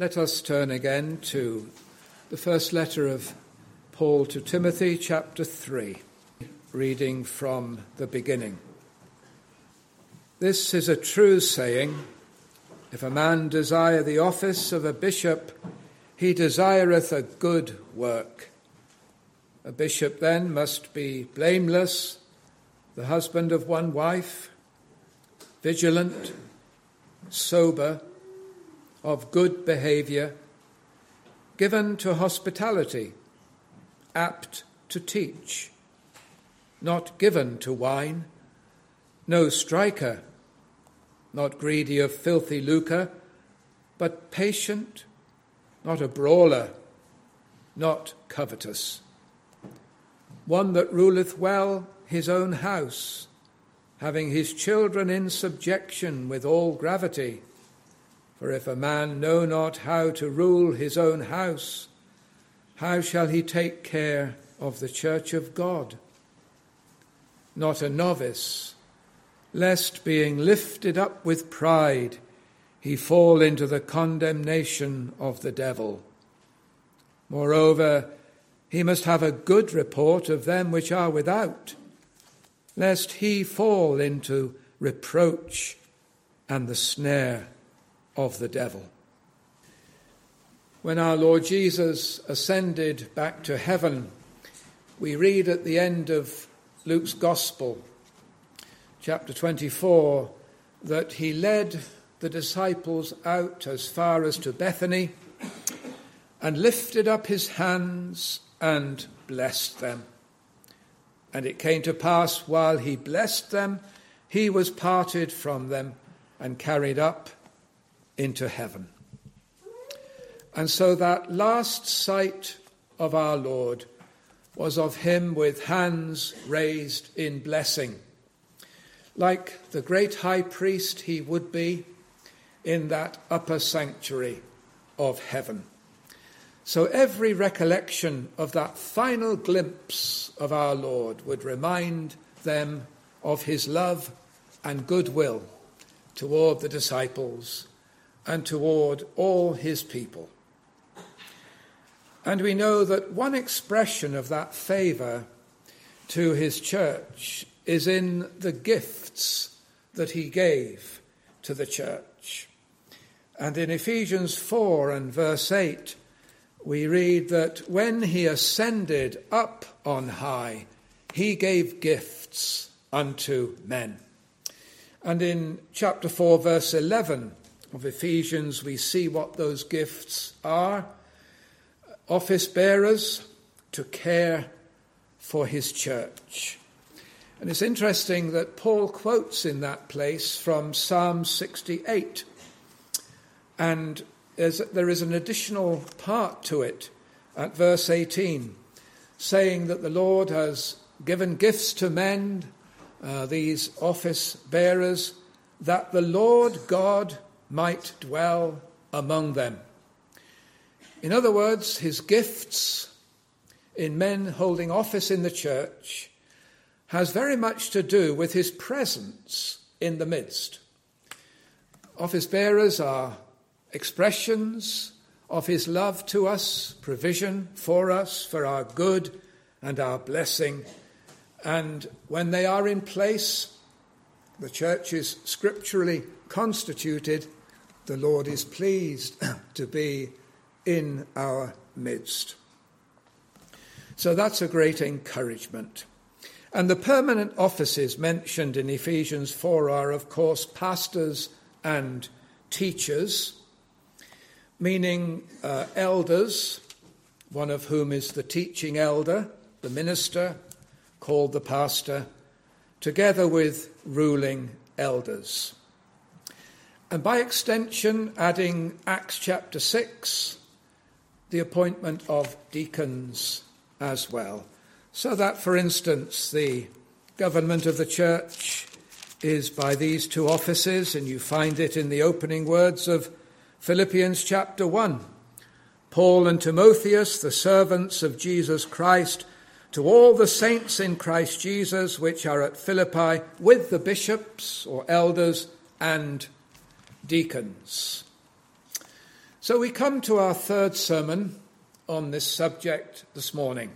Let us turn again to the first letter of Paul to Timothy, chapter 3, reading from the beginning. This is a true saying If a man desire the office of a bishop, he desireth a good work. A bishop then must be blameless, the husband of one wife, vigilant, sober of good behavior, given to hospitality, apt to teach, not given to wine, no striker, not greedy of filthy lucre, but patient, not a brawler, not covetous, one that ruleth well his own house, having his children in subjection with all gravity. For if a man know not how to rule his own house, how shall he take care of the church of God? Not a novice, lest being lifted up with pride, he fall into the condemnation of the devil. Moreover, he must have a good report of them which are without, lest he fall into reproach and the snare of the devil. When our Lord Jesus ascended back to heaven, we read at the end of Luke's Gospel, chapter 24, that he led the disciples out as far as to Bethany and lifted up his hands and blessed them. And it came to pass while he blessed them, he was parted from them and carried up into heaven. And so that last sight of our Lord was of him with hands raised in blessing, like the great high priest he would be in that upper sanctuary of heaven. So every recollection of that final glimpse of our Lord would remind them of his love and goodwill toward the disciples and toward all his people. And we know that one expression of that favour to his church is in the gifts that he gave to the church. And in Ephesians 4 and verse 8, we read that when he ascended up on high, he gave gifts unto men. And in chapter 4, verse 11, of Ephesians, we see what those gifts are office bearers to care for his church. And it's interesting that Paul quotes in that place from Psalm 68. And there is an additional part to it at verse 18, saying that the Lord has given gifts to men, uh, these office bearers, that the Lord God might dwell among them. In other words, his gifts in men holding office in the church has very much to do with his presence in the midst. Office bearers are expressions of his love to us, provision for us, for our good and our blessing. And when they are in place, the church is scripturally constituted the Lord is pleased to be in our midst. So that's a great encouragement. And the permanent offices mentioned in Ephesians 4 are, of course, pastors and teachers, meaning uh, elders, one of whom is the teaching elder, the minister, called the pastor, together with ruling elders. And by extension, adding Acts chapter 6, the appointment of deacons as well. So that, for instance, the government of the church is by these two offices, and you find it in the opening words of Philippians chapter 1. Paul and Timotheus, the servants of Jesus Christ, to all the saints in Christ Jesus which are at Philippi, with the bishops or elders and deacons. So we come to our third sermon on this subject this morning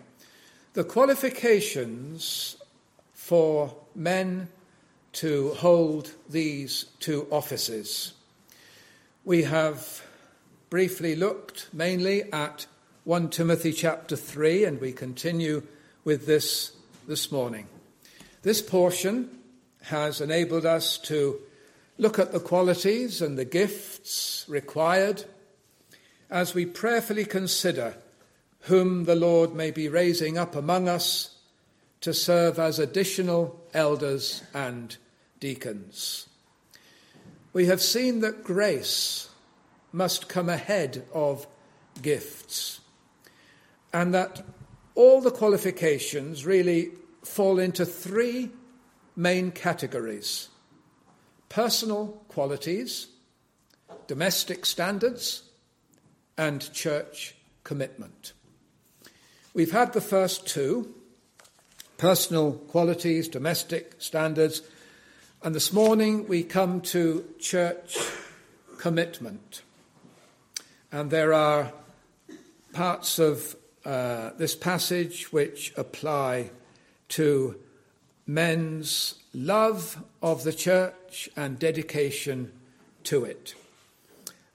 the qualifications for men to hold these two offices. We have briefly looked mainly at 1 Timothy chapter 3, and we continue with this this morning. This portion has enabled us to look at the qualities and the gifts required as we prayerfully consider whom the Lord may be raising up among us to serve as additional elders and deacons. We have seen that grace must come ahead of gifts, and that all the qualifications really fall into three main categories personal qualities, domestic standards, and church commitment. We've had the first two personal qualities, domestic standards, and this morning we come to church commitment. And there are parts of uh, this passage which apply to men's love of the church and dedication to it.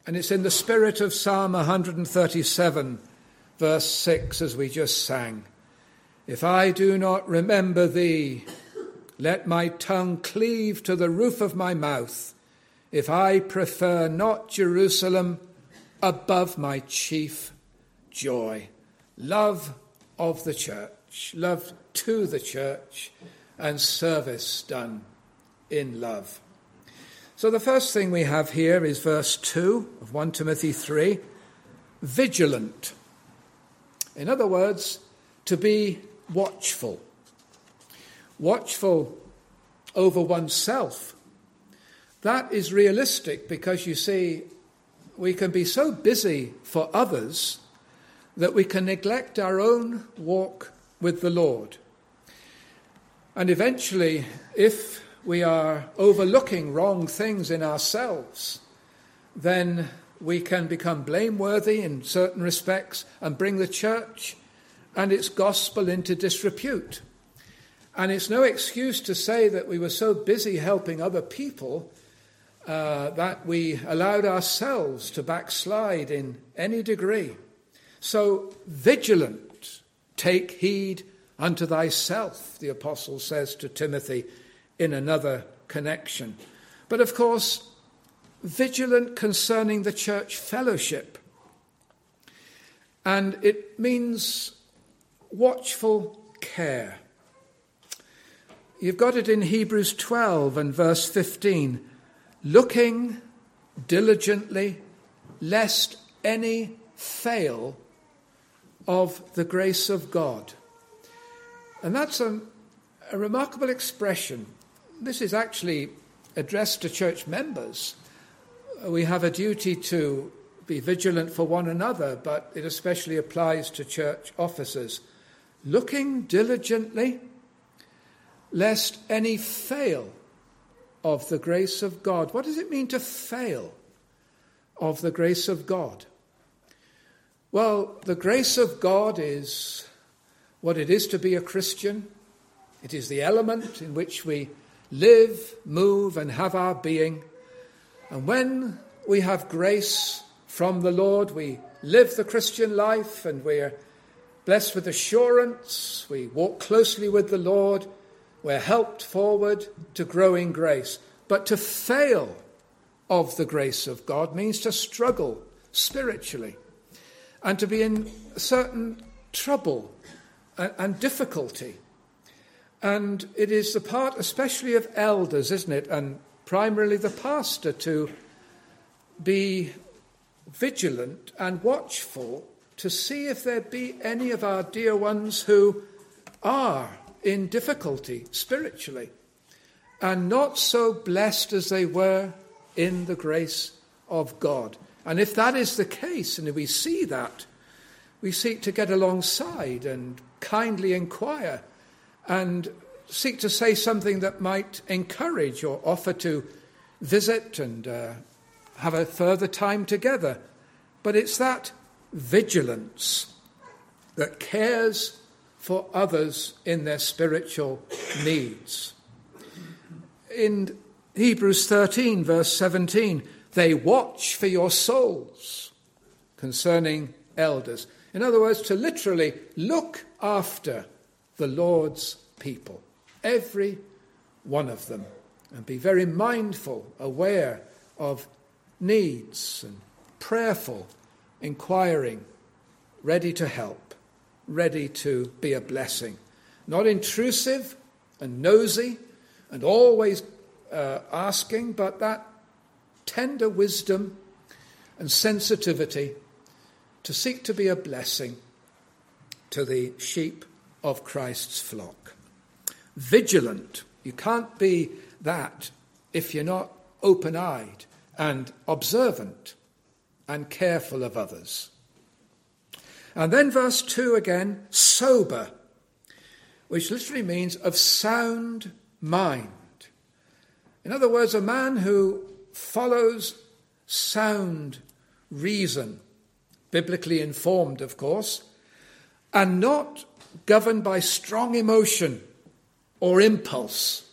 And it's in the spirit of Psalm 137 verse 6, as we just sang. If I do not remember thee, let my tongue cleave to the roof of my mouth. If I prefer not Jerusalem above my chief joy. Love of the church, love to the church, and service done in love. So the first thing we have here is verse 2 of 1 Timothy 3 vigilant. In other words, to be watchful. Watchful over oneself. That is realistic because you see, we can be so busy for others that we can neglect our own walk with the Lord. And eventually, if we are overlooking wrong things in ourselves, then we can become blameworthy in certain respects and bring the church and its gospel into disrepute. And it's no excuse to say that we were so busy helping other people uh, that we allowed ourselves to backslide in any degree. So, vigilant, take heed unto thyself, the apostle says to Timothy in another connection. But of course, vigilant concerning the church fellowship. And it means watchful care. You've got it in Hebrews 12 and verse 15 looking diligently, lest any fail of the grace of God. And that's a, a remarkable expression. This is actually addressed to church members we have a duty to be vigilant for one another, but it especially applies to church officers. Looking diligently, lest any fail of the grace of God. What does it mean to fail of the grace of God? Well, the grace of God is what it is to be a Christian. It is the element in which we live, move, and have our being. And when we have grace from the Lord, we live the Christian life and we're blessed with assurance, we walk closely with the Lord, we're helped forward to grow in grace. But to fail of the grace of God means to struggle spiritually and to be in certain trouble and, difficulty. And it is the part, especially of elders, isn't it, and primarily the pastor, to be vigilant and watchful to see if there be any of our dear ones who are in difficulty spiritually and not so blessed as they were in the grace of God. And if that is the case, and we see that, we seek to get alongside and kindly inquire and seek to say something that might encourage or offer to visit and uh, have a further time together. but it's that vigilance that cares for others in their spiritual needs. In Hebrews 13, verse 17, they watch for your souls concerning elders. In other words, to literally look after the Lord's people, every one of them, and be very mindful, aware of needs and prayerful, inquiring, ready to help, ready to be a blessing. Not intrusive and nosy and always uh, asking, but that tender wisdom and sensitivity to seek to be a blessing to the sheep of Christ's flock. Vigilant. You can't be that if you're not open eyed and observant and careful of others. And then verse 2 again, sober, which literally means of sound mind. In other words, a man who follows sound reason, biblically informed, of course, and not governed by strong emotion or impulse.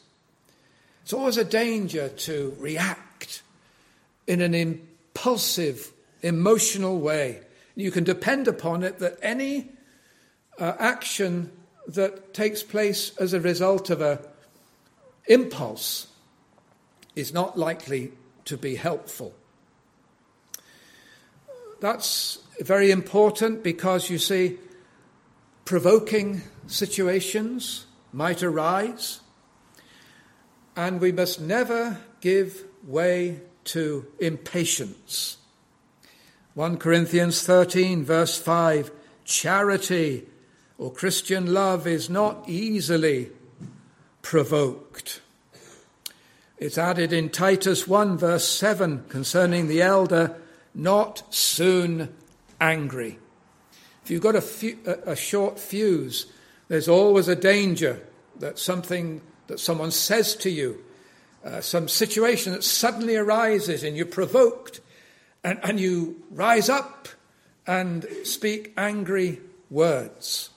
It's always a danger to react in an impulsive, emotional way. You can depend upon it that any uh, action that takes place as a result of a impulse is not likely to be helpful. That's very important because you see, provoking situations might arise, and we must never give way to impatience. 1 Corinthians 13, verse 5 Charity or Christian love is not easily provoked. It's added in Titus 1, verse 7, concerning the elder, not soon angry. If you've got a, fu- a, short fuse, there's always a danger that something that someone says to you, uh, some situation that suddenly arises and you're provoked and, and you rise up and speak angry words.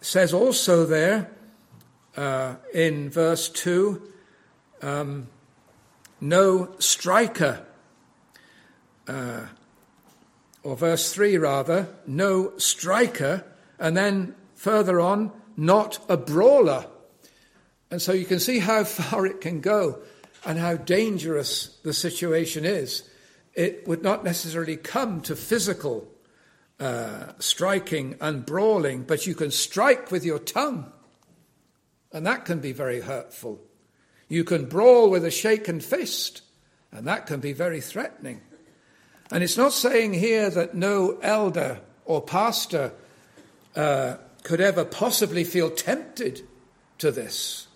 It says also there uh, in verse 2 um, no striker, uh, or verse 3 rather, no striker, and then further on, not a brawler. And so you can see how far it can go and how dangerous the situation is. It would not necessarily come to physical uh, striking and brawling, but you can strike with your tongue, and that can be very hurtful. You can brawl with a shaken fist, and that can be very threatening. And it's not saying here that no elder or pastor uh, could ever possibly feel tempted to this.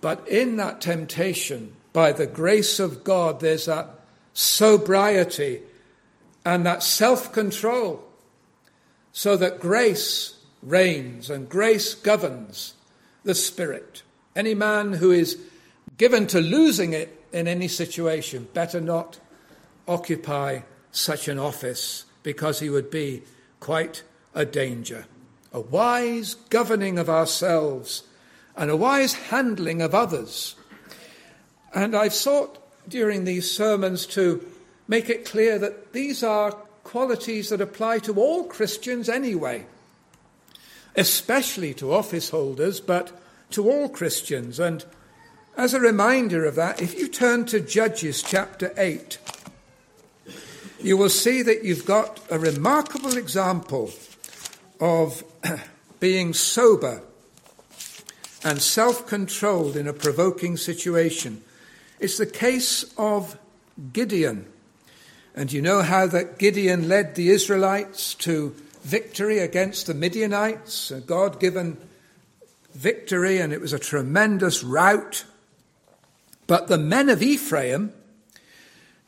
But in that temptation, by the grace of God, there's that sobriety and that self control, so that grace reigns and grace governs the spirit. Any man who is given to losing it in any situation better not occupy such an office because he would be quite a danger. A wise governing of ourselves and a wise handling of others. And I've sought during these sermons to make it clear that these are qualities that apply to all Christians anyway, especially to office holders, but to all Christians. And as a reminder of that, if you turn to Judges chapter 8, you will see that you've got a remarkable example of being sober and self controlled in a provoking situation. It's the case of Gideon. And you know how that Gideon led the Israelites to victory against the Midianites, a God given victory, and it was a tremendous rout. But the men of Ephraim,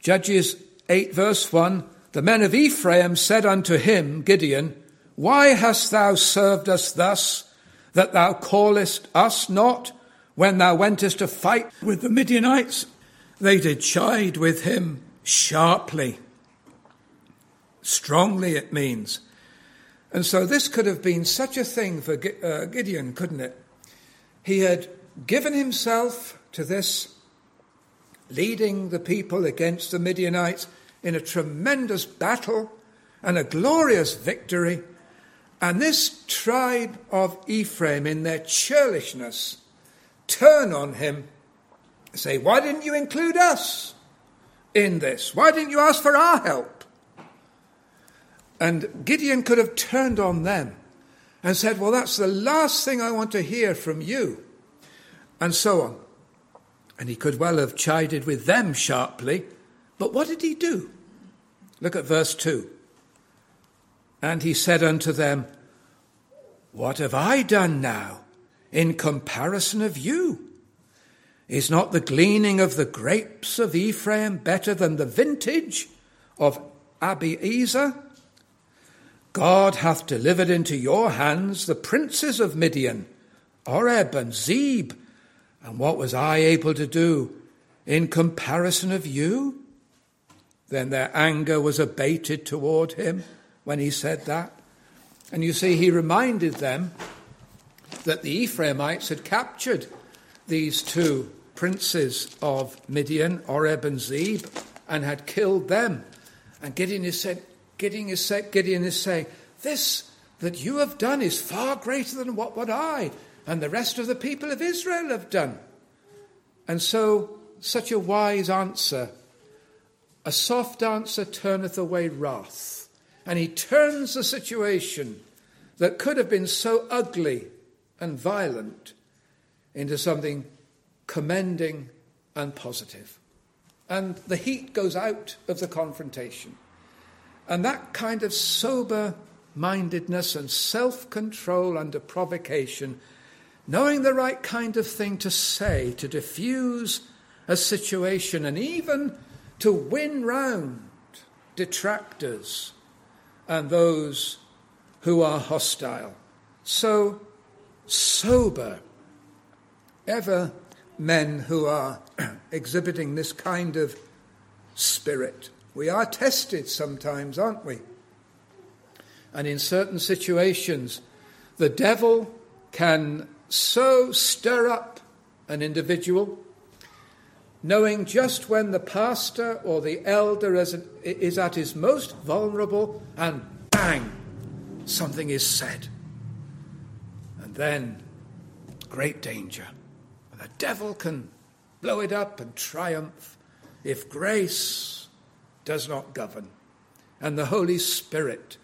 Judges 8, verse 1, the men of Ephraim said unto him, Gideon, Why hast thou served us thus, that thou callest us not when thou wentest to fight with the Midianites? They did chide with him sharply. Strongly, it means. And so this could have been such a thing for uh, Gideon, couldn't it? He had given himself to this, leading the people against the Midianites in a tremendous battle and a glorious victory. And this tribe of Ephraim, in their churlishness, turn on him, say, Why didn't you include us in this? Why didn't you ask for our help? And Gideon could have turned on them and said, Well, that's the last thing I want to hear from you, and so on. And he could well have chided with them sharply, but what did he do? Look at verse 2. And he said unto them, What have I done now in comparison of you? Is not the gleaning of the grapes of Ephraim better than the vintage of Abiezer? God hath delivered into your hands the princes of Midian, Oreb and Zeb. And what was I able to do in comparison of you? Then their anger was abated toward him when he said that. And you see, he reminded them that the Ephraimites had captured these two princes of Midian, Oreb and Zeb, and had killed them. And Gideon is, said, Gideon is, Gideon is saying, This that you have done is far greater than what, what I and the rest of the people of Israel have done. And so, such a wise answer a soft answer turneth away wrath. And he turns the situation that could have been so ugly and violent into something commending and positive. And the heat goes out of the confrontation. And that kind of sober mindedness and self control under provocation, knowing the right kind of thing to say to diffuse a situation and even to win round detractors and those who are hostile. So sober, ever men who are exhibiting this kind of spirit. We are tested sometimes, aren't we? And in certain situations, the devil can so stir up an individual knowing just when the pastor or the elder is at his most vulnerable, and bang, something is said. And then, great danger. The devil can blow it up and triumph if grace does not govern and the Holy Spirit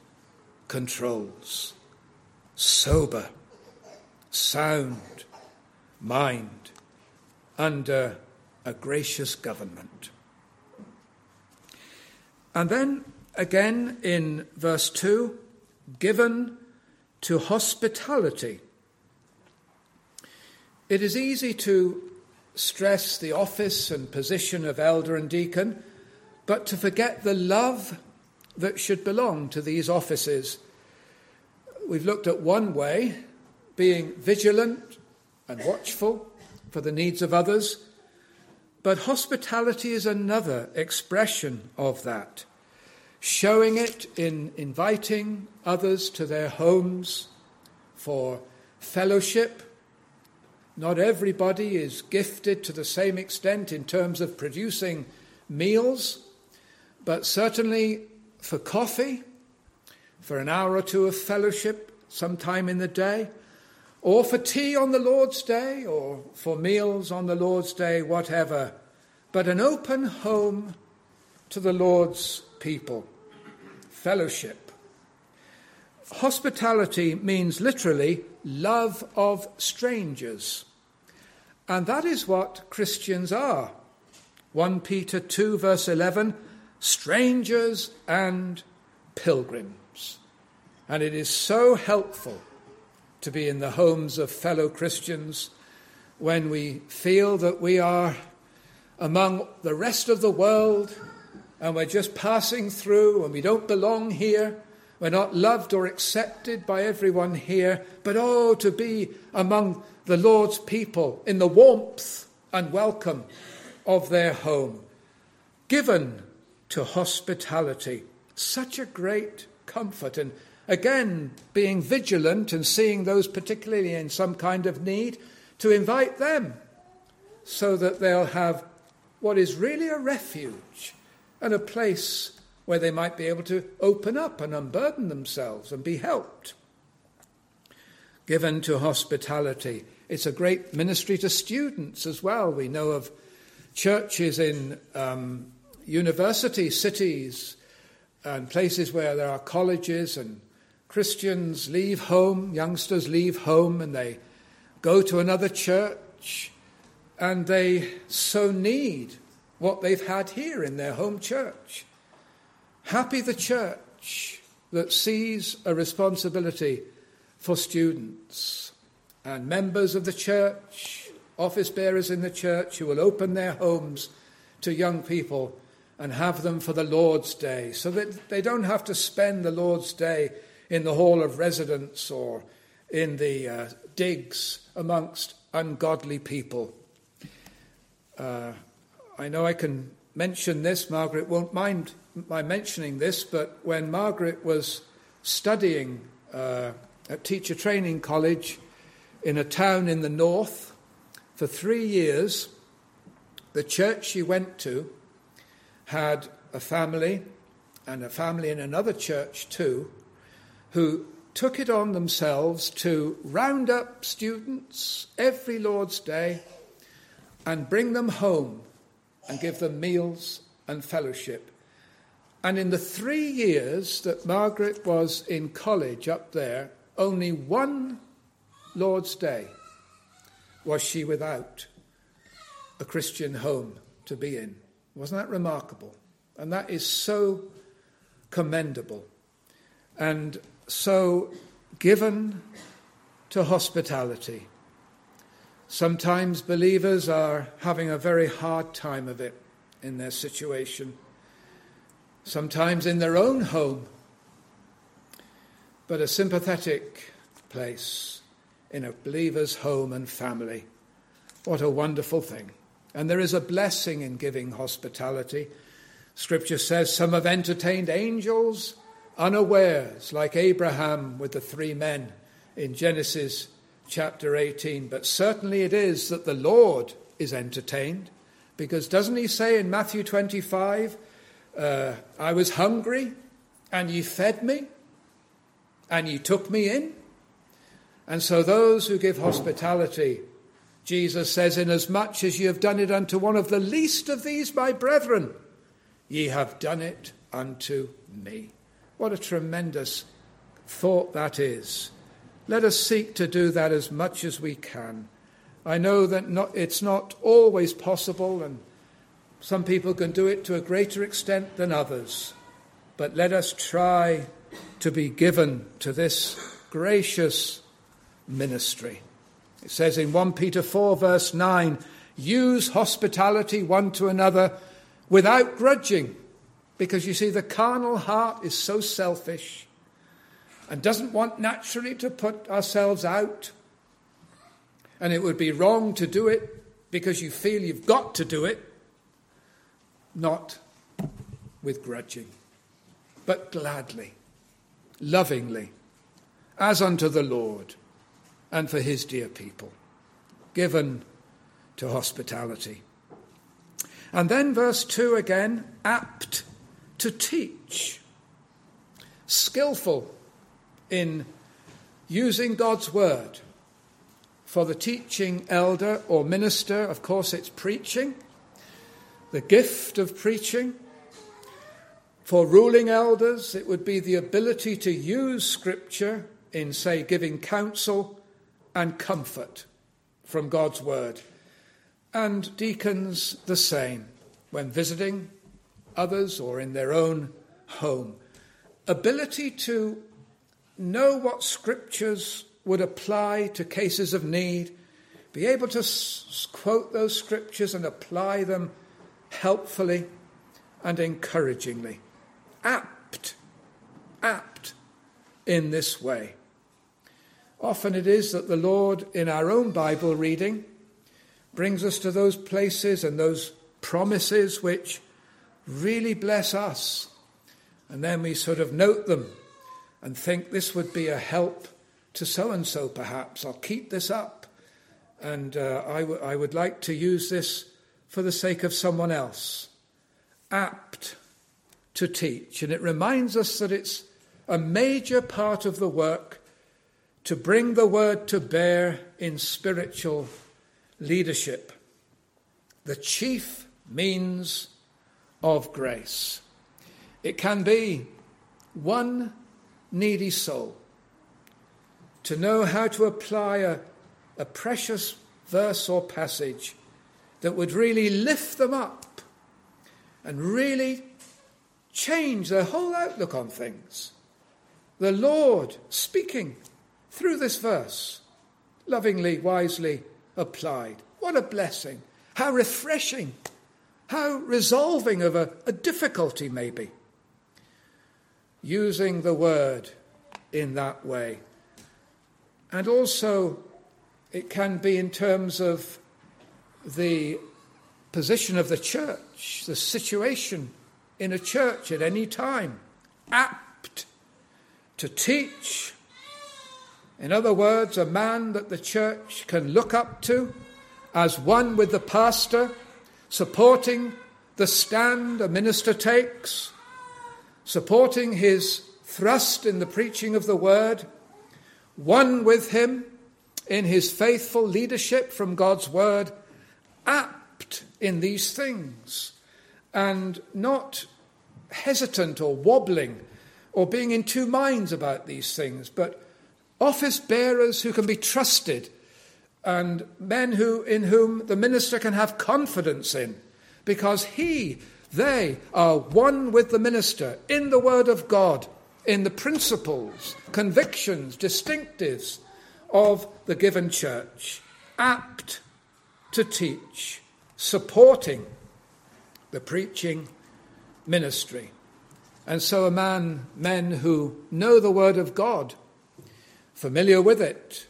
controls. Sober, sound mind under a gracious government. And then again in verse 2 given to hospitality. It is easy to stress the office and position of elder and deacon, but to forget the love that should belong to these offices. We've looked at one way, being vigilant and watchful for the needs of others, but hospitality is another expression of that, showing it in inviting others to their homes for fellowship. Not everybody is gifted to the same extent in terms of producing meals, but certainly for coffee, for an hour or two of fellowship sometime in the day, or for tea on the Lord's Day, or for meals on the Lord's Day, whatever, but an open home to the Lord's people. Fellowship. Hospitality means literally love of strangers. And that is what Christians are. 1 Peter 2, verse 11 strangers and pilgrims. And it is so helpful to be in the homes of fellow Christians when we feel that we are among the rest of the world and we're just passing through and we don't belong here. We're not loved or accepted by everyone here, but oh, to be among the Lord's people in the warmth and welcome of their home, given to hospitality. Such a great comfort. And again, being vigilant and seeing those particularly in some kind of need, to invite them so that they'll have what is really a refuge and a place where they might be able to open up and unburden themselves and be helped. Given to hospitality. It's a great ministry to students as well. We know of churches in um, university cities and places where there are colleges and Christians leave home, youngsters leave home, and they go to another church and they so need what they've had here in their home church. Happy the church that sees a responsibility for students and members of the church, office bearers in the church who will open their homes to young people and have them for the Lord's Day so that they don't have to spend the Lord's Day in the hall of residence or in the uh, digs amongst ungodly people. Uh, I know I can mention this, Margaret won't mind my mentioning this, but when Margaret was studying uh, at Teacher Training College in a town in the north for three years, the church she went to had a family, and a family in another church too, who took it on themselves to round up students every Lord's Day and bring them home and give them meals and fellowship. And in the three years that Margaret was in college up there, only one Lord's Day was she without a Christian home to be in. Wasn't that remarkable? And that is so commendable and so given to hospitality. Sometimes believers are having a very hard time of it in their situation, sometimes in their own home, but a sympathetic place in a believer's home and family. What a wonderful thing. And there is a blessing in giving hospitality. Scripture says some have entertained angels unawares, like Abraham with the three men in Genesis chapter 18. But certainly it is that the Lord is entertained, because doesn't he say in Matthew 25, uh, I was hungry, and ye fed me, and ye took me in? And so those who give hospitality Jesus says, Inasmuch as ye have done it unto one of the least of these, my brethren, ye have done it unto me. What a tremendous thought that is. Let us seek to do that as much as we can. I know that not, it's not always possible, and some people can do it to a greater extent than others. But let us try to be given to this gracious ministry. It says in 1 Peter 4, verse 9, use hospitality one to another without grudging. Because you see, the carnal heart is so selfish and doesn't want naturally to put ourselves out. And it would be wrong to do it because you feel you've got to do it, not with grudging, but gladly, lovingly, as unto the Lord and for his dear people, given to hospitality. And then verse 2 again apt to teach, skillful in using God's word. For the teaching elder or minister, of course, it's preaching, the gift of preaching. For ruling elders, it would be the ability to use Scripture in, say, giving counsel and comfort from God's word. And deacons, the same, when visiting others or in their own home. Ability to know what scriptures would apply to cases of need, be able to s- quote those scriptures and apply them helpfully and encouragingly. Apt, apt in this way. Often it is that the Lord, in our own Bible reading, brings us to those places and those promises which really bless us And then we sort of note them and think this would be a help to so and so, perhaps. I'll keep this up. And uh, I, w- I would like to use this for the sake of someone else. Apt to teach. And it reminds us that it's a major part of the work to bring the word to bear in spiritual leadership. The chief means of grace. It can be one needy soul to know how to apply a, a precious verse or passage that would really lift them up and really change their whole outlook on things. The Lord speaking through this verse, lovingly, wisely applied. What a blessing! How refreshing! How resolving of a, a difficulty, maybe. Using the word in that way. And also, it can be in terms of the position of the church, the situation in a church at any time, apt to teach. In other words, a man that the church can look up to as one with the pastor, supporting the stand a minister takes, supporting his thrust in the preaching of the word one with him in his faithful leadership from God's word, apt in these things, and not hesitant or wobbling or being in two minds about these things, but office bearers who can be trusted and men who, in whom the minister can have confidence in, because he, they are one with the minister in the Word of God in the principles, convictions, distinctives of the given church, apt to teach, supporting the preaching ministry. And so a man, men who know the word of God, familiar with it,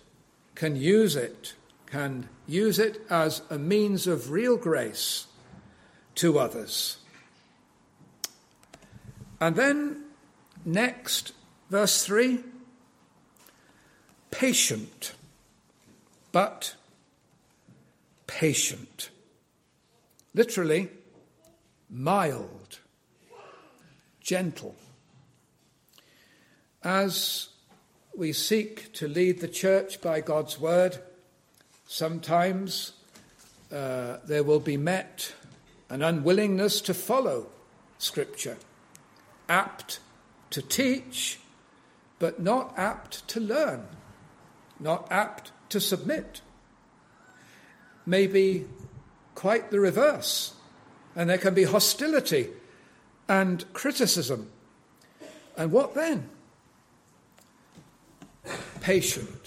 can use it, can use it as a means of real grace to others. And then Next, verse 3 patient, but patient. Literally, mild, gentle. As we seek to lead the church by God's word, sometimes uh, there will be met an unwillingness to follow Scripture, apt to teach, but not apt to learn, not apt to submit. Maybe quite the reverse, and there can be hostility and criticism. And what then? Patient.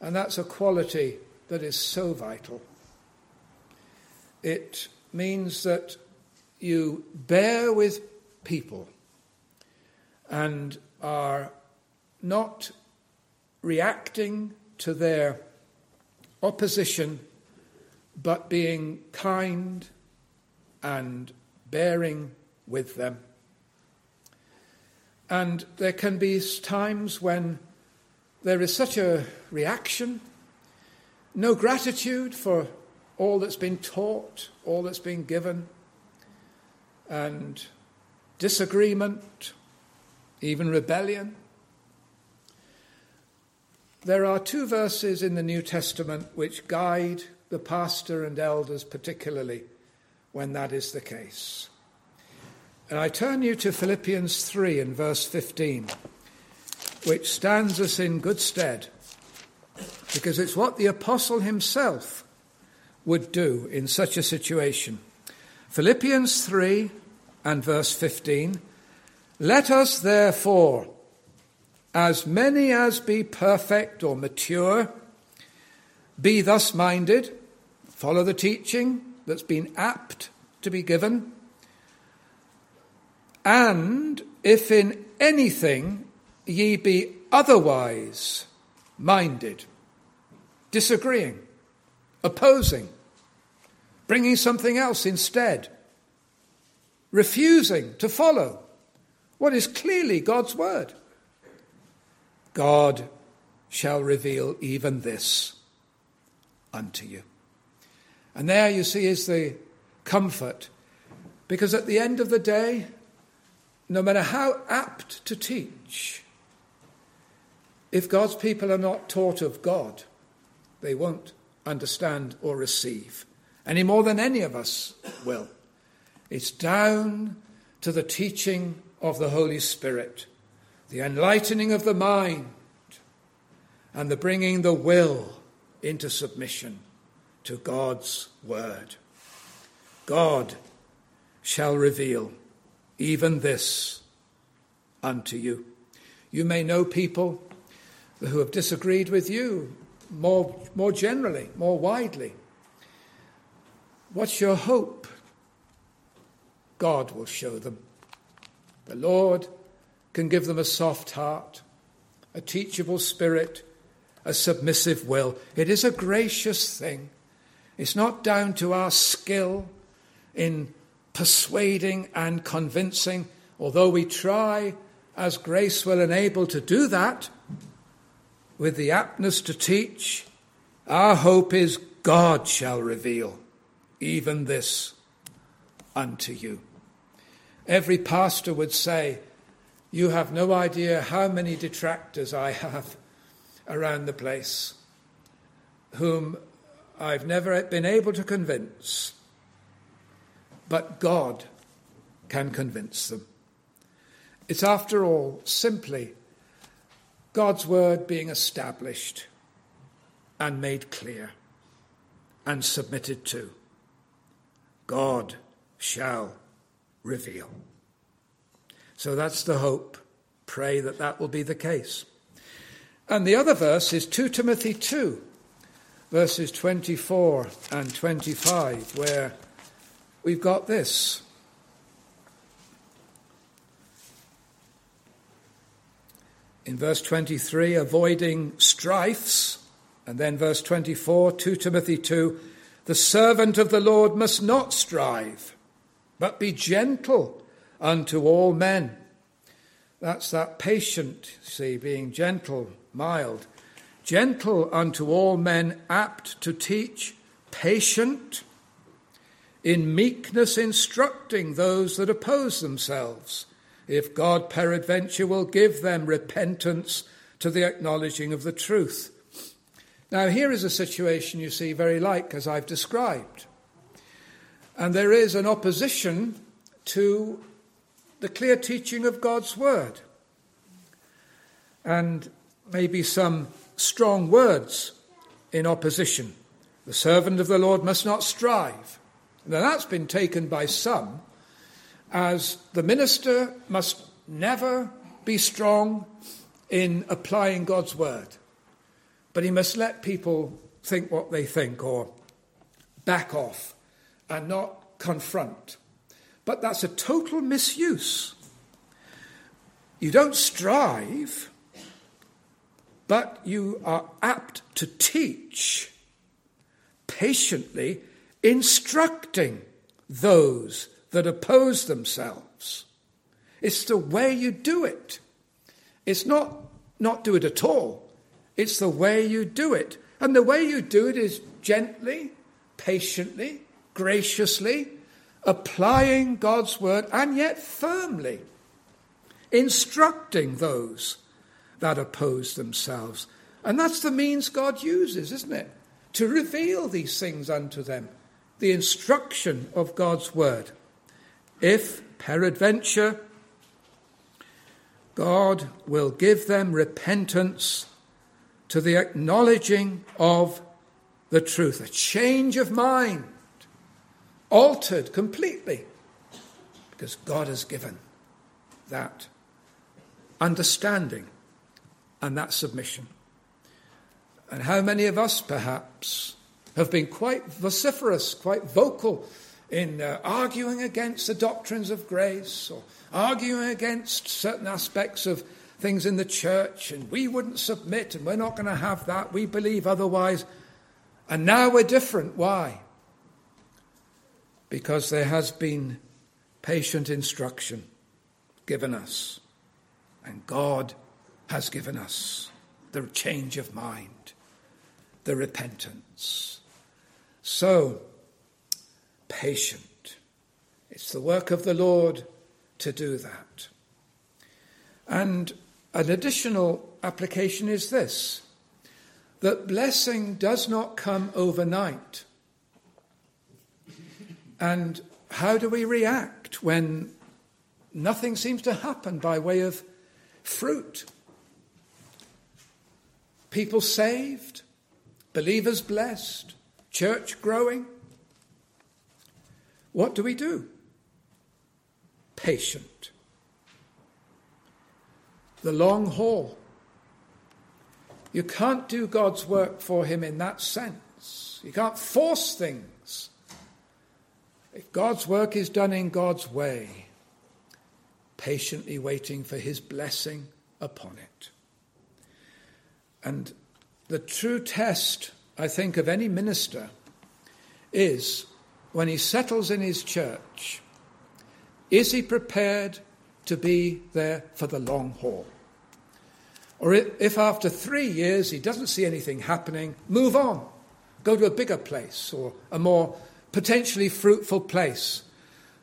And that's a quality that is so vital. It means that you bear with people and are not reacting to their opposition, but being kind and bearing with them. And there can be times when there is such a reaction, no gratitude for all that's been taught, all that's been given, and disagreement, even rebellion. There are two verses in the New Testament which guide the pastor and elders, particularly when that is the case. And I turn you to Philippians 3 and verse 15, which stands us in good stead, because it's what the apostle himself would do in such a situation. Philippians 3 and verse 15 let us therefore, as many as be perfect or mature, be thus minded, follow the teaching that's been apt to be given, and if in anything ye be otherwise minded, disagreeing, opposing, bringing something else instead, refusing to follow, what is clearly God's word. God shall reveal even this unto you. And there you see is the comfort, because at the end of the day, no matter how apt to teach, if God's people are not taught of God, they won't understand or receive any more than any of us will. It's down to the teaching of the Holy Spirit, the enlightening of the mind, and the bringing the will into submission to God's word. God shall reveal even this unto you. You may know people who have disagreed with you more, more generally, more widely. What's your hope? God will show them. The Lord can give them a soft heart, a teachable spirit, a submissive will. It is a gracious thing. It's not down to our skill in persuading and convincing, although we try as grace will enable to do that with the aptness to teach. Our hope is God shall reveal even this unto you. Every pastor would say, You have no idea how many detractors I have around the place whom I've never been able to convince, but God can convince them. It's, after all, simply God's word being established and made clear and submitted to. God shall reveal. So that's the hope. Pray that that will be the case. And the other verse is 2 Timothy 2 verses 24 and 25, where we've got this. In verse 23, avoiding strifes, and then verse 24, 2 Timothy 2, the servant of the Lord must not strive, but be gentle unto all men. That's that patient, see, being gentle, mild gentle unto all men, apt to teach, patient, in meekness instructing those that oppose themselves, if God peradventure will give them repentance to the acknowledging of the truth. Now, here is a situation you see very like as I've described. And there is an opposition to the clear teaching of God's word. And maybe some strong words in opposition. The servant of the Lord must not strive. Now, that's been taken by some as the minister must never be strong in applying God's word, but he must let people think what they think or back off and not confront. But that's a total misuse. You don't strive but you are apt to teach, patiently instructing those that oppose themselves. It's the way you do it. It's not not do it at all. It's the way you do it. And the way you do it is gently, patiently, graciously, applying God's word and yet firmly instructing those that oppose themselves. And that's the means God uses, isn't it? To reveal these things unto them, the instruction of God's word. If, peradventure, God will give them repentance to the acknowledging of the truth, a change of mind, altered completely, because God has given that understanding and that submission. And how many of us, perhaps, have been quite vociferous, quite vocal in uh, arguing against the doctrines of grace or arguing against certain aspects of things in the church, and we wouldn't submit, and we're not going to have that, we believe otherwise. And now we're different. Why? Because there has been patient instruction given us And God has given us the change of mind, the repentance. So, patient. It's the work of the Lord to do that. And an additional application is this that blessing does not come overnight. And how do we react when nothing seems to happen by way of fruit? People saved, believers blessed, church growing. What do we do? Patient. The long haul. You can't do God's work for him in that sense. You can't force things. If God's work is done in God's way, patiently waiting for his blessing upon it. And the true test, I think, of any minister is when he settles in his church, is he prepared to be there for the long haul? Or if after three years he doesn't see anything happening, move on. Go to a bigger place or a more potentially fruitful place,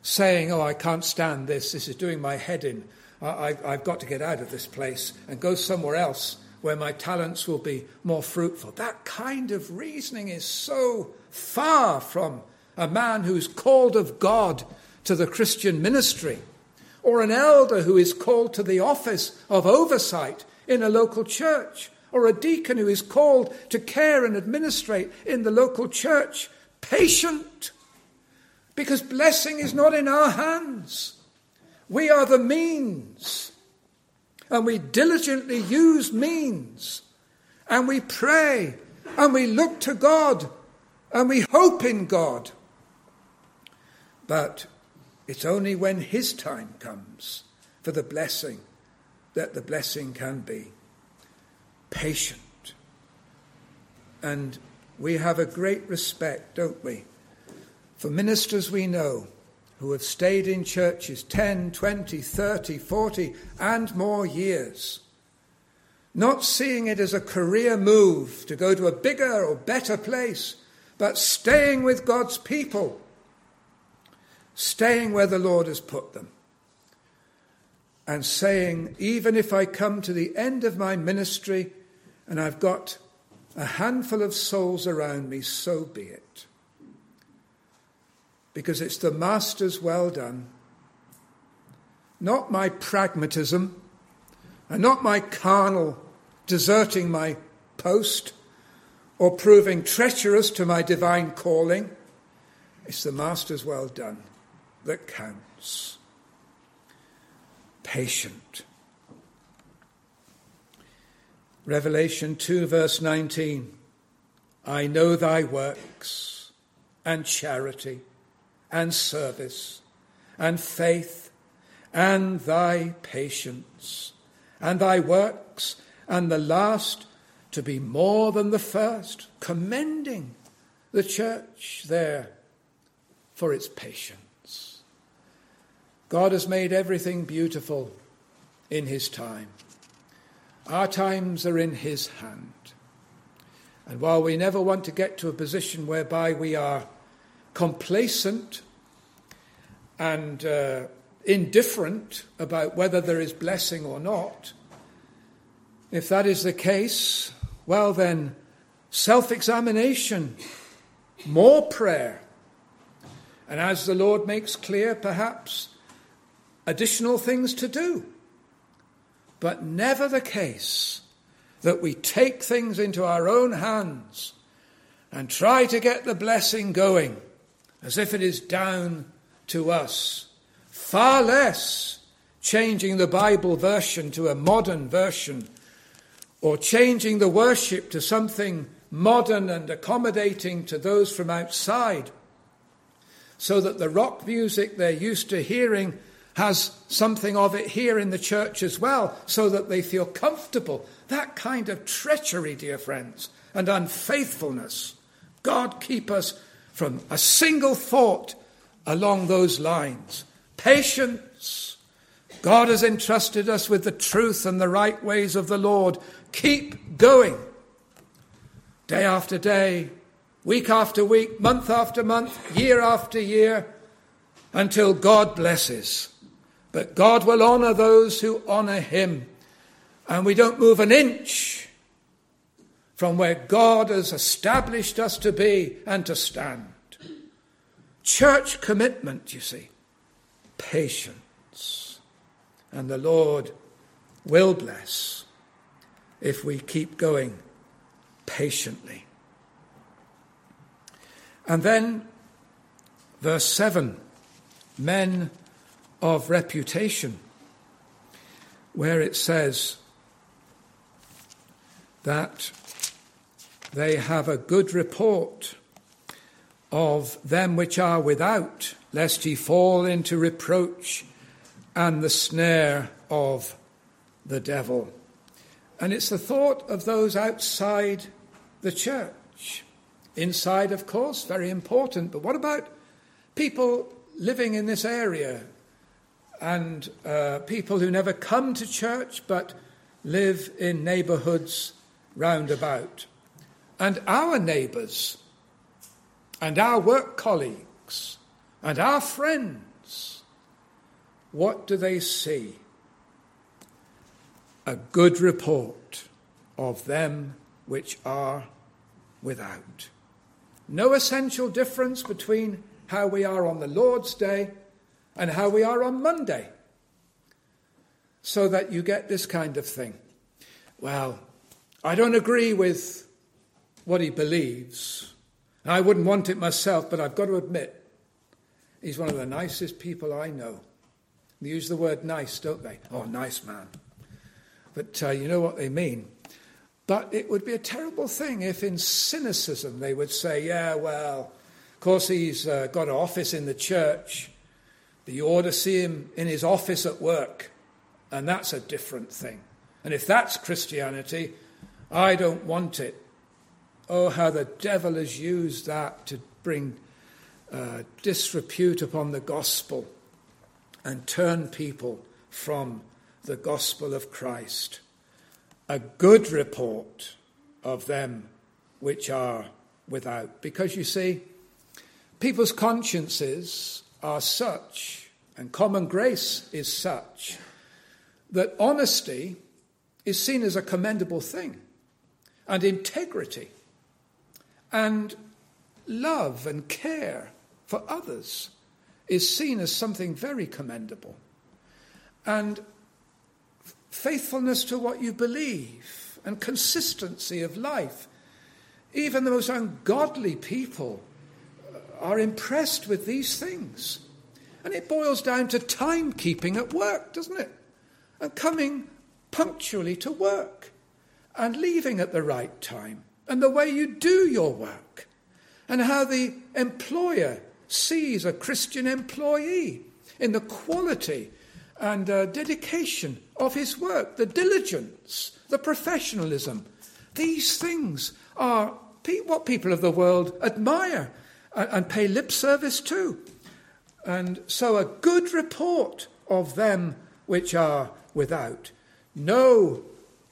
saying, Oh, I can't stand this. This is doing my head in. I, have got to get out of this place and go somewhere else where my talents will be more fruitful. That kind of reasoning is so far from a man who's called of God to the Christian ministry, or an elder who is called to the office of oversight in a local church, or a deacon who is called to care and administrate in the local church. Patient, because blessing is not in our hands. We are the means, and we diligently use means, and we pray, and we look to God, and we hope in God. But it's only when His time comes for the blessing that the blessing can be. Patient. And we have a great respect, don't we, for ministers we know who have stayed in churches 10, 20, 30, 40, and more years, not seeing it as a career move to go to a bigger or better place, but staying with God's people, staying where the Lord has put them and saying, even if I come to the end of my ministry and I've got a handful of souls around me, so be it. Because it's the Master's well done. Not my pragmatism and not my carnal deserting my post or proving treacherous to my divine calling. It's the Master's well done that counts patient. Revelation 2, verse 19 I know thy works, and charity, and service, and faith, and thy patience, and thy works, and the last to be more than the first, commending the church there for its patience. God has made everything beautiful in His time. Our times are in His hand. And while we never want to get to a position whereby we are complacent and uh, indifferent about whether there is blessing or not, if that is the case, well then, self examination, more prayer. And as the Lord makes clear, perhaps additional things to do. But never the case that we take things into our own hands and try to get the blessing going as if it is down to us. Far less changing the Bible version to a modern version or changing the worship to something modern and accommodating to those from outside so that the rock music they're used to hearing has something of it here in the church as well, so that they feel comfortable. That kind of treachery, dear friends, and unfaithfulness. God keep us from a single thought along those lines. Patience, God has entrusted us with the truth and the right ways of the Lord. Keep going. Day after day, week after week, month after month, year after year, until God blesses. But God will honour those who honour Him. And we don't move an inch from where God has established us to be and to stand. Church commitment, you see, patience. And the Lord will bless if we keep going patiently. And then, verse 7 men of reputation, where it says that they have a good report of them which are without, lest he fall into reproach and the snare of the devil. And it's the thought of those outside the church. Inside, of course, very important, but what about people living in this area and uh, people who never come to church but live in neighbourhoods round about? And our neighbours and our work colleagues and our friends, what do they see? A good report of them which are without. No essential difference between how we are on the Lord's Day and how we are on Monday. So that you get this kind of thing. Well, I don't agree with what he believes. I wouldn't want it myself, but I've got to admit, he's one of the nicest people I know. They use the word nice, don't they? Oh, nice man. But uh, you know what they mean. But it would be a terrible thing if, in cynicism, they would say, yeah, well, of course, he's uh, got an office in the church, you ought to see him in his office at work, and that's a different thing. And if that's Christianity, I don't want it. Oh, how the devil has used that to bring uh, disrepute upon the gospel and turn people from the gospel of Christ a good report of them which are without. Because you see, people's consciences are such, and common grace is such, that honesty is seen as a commendable thing, and integrity, and love and care for others is seen as something very commendable. And faithfulness to what you believe and consistency of life. Even the most ungodly people are impressed with these things. And it boils down to timekeeping at work, doesn't it? And coming punctually to work and leaving at the right time and the way you do your work and how the employer sees a Christian employee in the quality and uh, dedication of his work, the diligence, the professionalism. These things are what people of the world admire and, and pay lip service to. And so, a good report of them which are without. No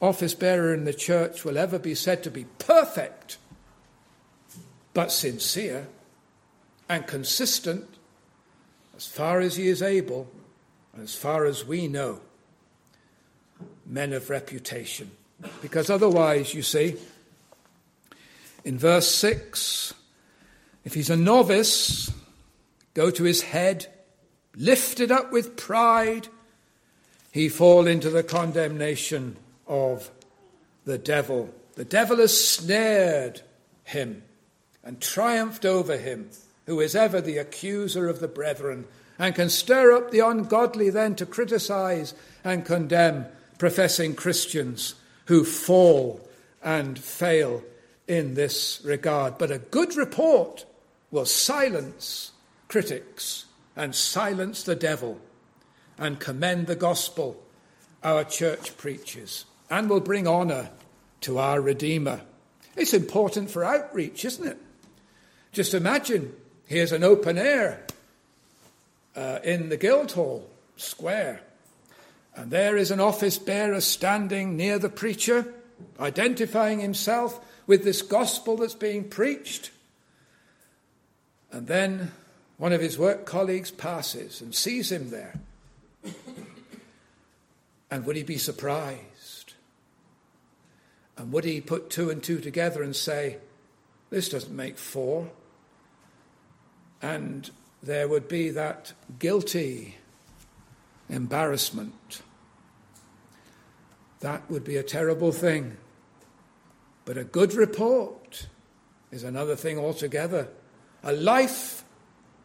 office bearer in the church will ever be said to be perfect, but sincere and consistent as far as he is able and as far as we know, men of reputation. Because otherwise, you see, in verse 6, if he's a novice, go to his head, lifted up with pride, he fall into the condemnation of the devil. The devil has snared him and triumphed over him, who is ever the accuser of the brethren and can stir up the ungodly then to criticize and condemn professing Christians who fall and fail in this regard. But a good report will silence critics and silence the devil and commend the gospel our church preaches and will bring honour to our Redeemer. It's important for outreach, isn't it? Just imagine here's an open air uh, in the Guildhall Square. And there is an office bearer standing near the preacher, identifying himself with this gospel that's being preached. And then one of his work colleagues passes and sees him there. And would he be surprised? And would he put two and two together and say, This doesn't make four? And there would be that guilty embarrassment. That would be a terrible thing. But a good report is another thing altogether. A life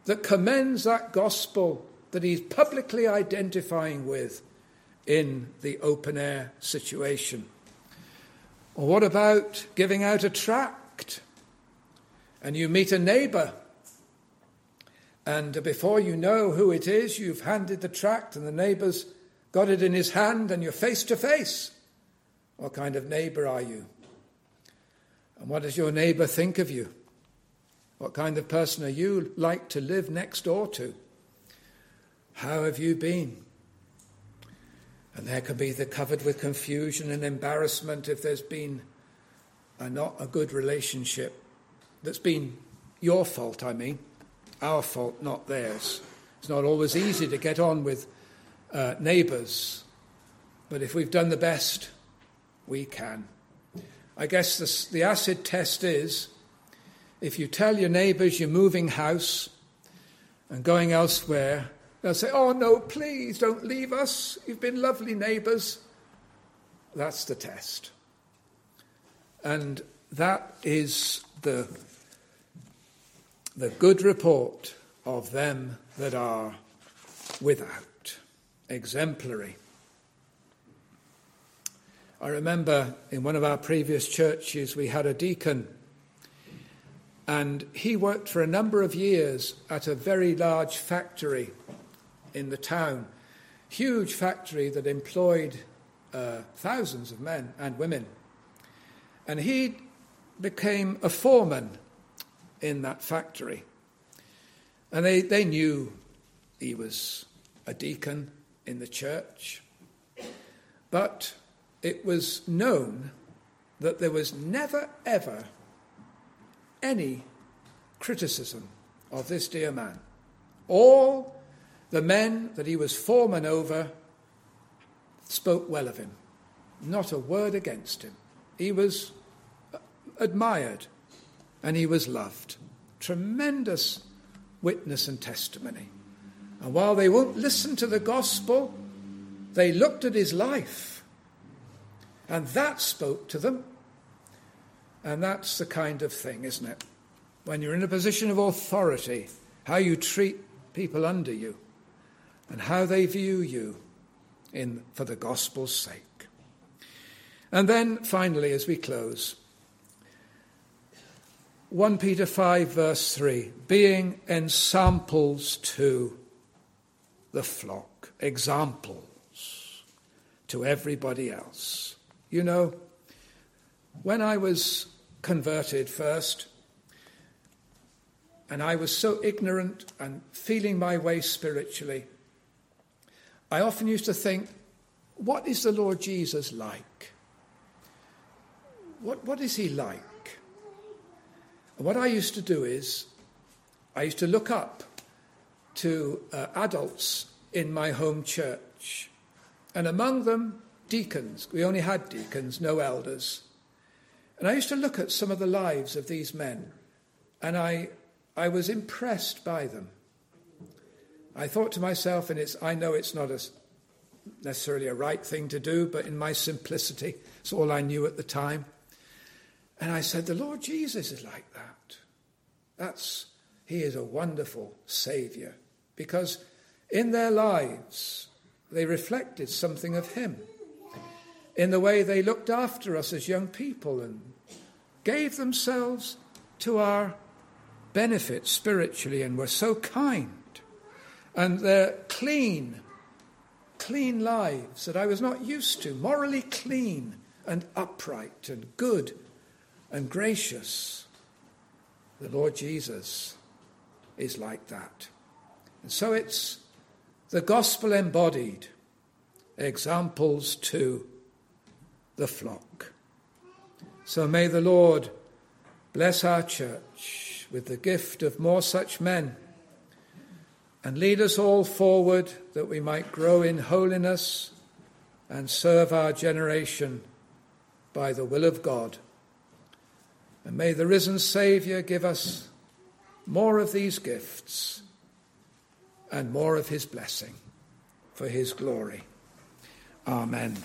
that commends that gospel that he's publicly identifying with in the open air situation. Or what about giving out a tract? And you meet a neighbour, and before you know who it is, you've handed the tract, and the neighbour's got it in his hand, and you're face to face. What kind of neighbour are you? And what does your neighbour think of you? What kind of person are you like to live next door to? How have you been? And there can be the covered with confusion and embarrassment if there's been a not a good relationship that's been your fault, I mean, our fault, not theirs. It's not always easy to get on with uh, neighbours, but if we've done the best, we can. I guess the acid test is if you tell your neighbours you're moving house and going elsewhere, they'll say, Oh, no, please don't leave us. You've been lovely neighbours. That's the test. And that is the, the good report of them that are without, exemplary. I remember in one of our previous churches, we had a deacon and he worked for a number of years at a very large factory in the town, huge factory that employed uh, thousands of men and women. And he became a foreman in that factory. And they, they knew he was a deacon in the church. But it was known that there was never, ever any criticism of this dear man. All the men that he was foreman over spoke well of him, not a word against him. He was uh, admired and he was loved. Tremendous witness and testimony. And while they won't listen to the gospel, they looked at his life. And that spoke to them. And that's the kind of thing, isn't it? When you're in a position of authority, how you treat people under you and how they view you in, for the gospel's sake. And then finally, as we close, 1 Peter 5, verse 3 being ensamples to the flock, examples to everybody else. You know, when I was converted first, and I was so ignorant and feeling my way spiritually, I often used to think, what is the Lord Jesus like? What, what is he like? And what I used to do is, I used to look up to uh, adults in my home church, and among them, deacons. We only had deacons, no elders. And I used to look at some of the lives of these men, and I, I was impressed by them. I thought to myself, and it's, I know it's not a, necessarily a right thing to do, but in my simplicity, it's all I knew at the time. And I said, The Lord Jesus is like that. That's, He is a wonderful Saviour because in their lives they reflected something of Him in the way they looked after us as young people and gave themselves to our benefit spiritually and were so kind. And their clean, clean lives that I was not used to, morally clean and upright and good and gracious. The Lord Jesus is like that. And so it's the gospel embodied examples to the flock. So may the Lord bless our church with the gift of more such men and lead us all forward that we might grow in holiness and serve our generation by the will of God. And may the risen Saviour give us more of these gifts and more of his blessing for his glory. Amen.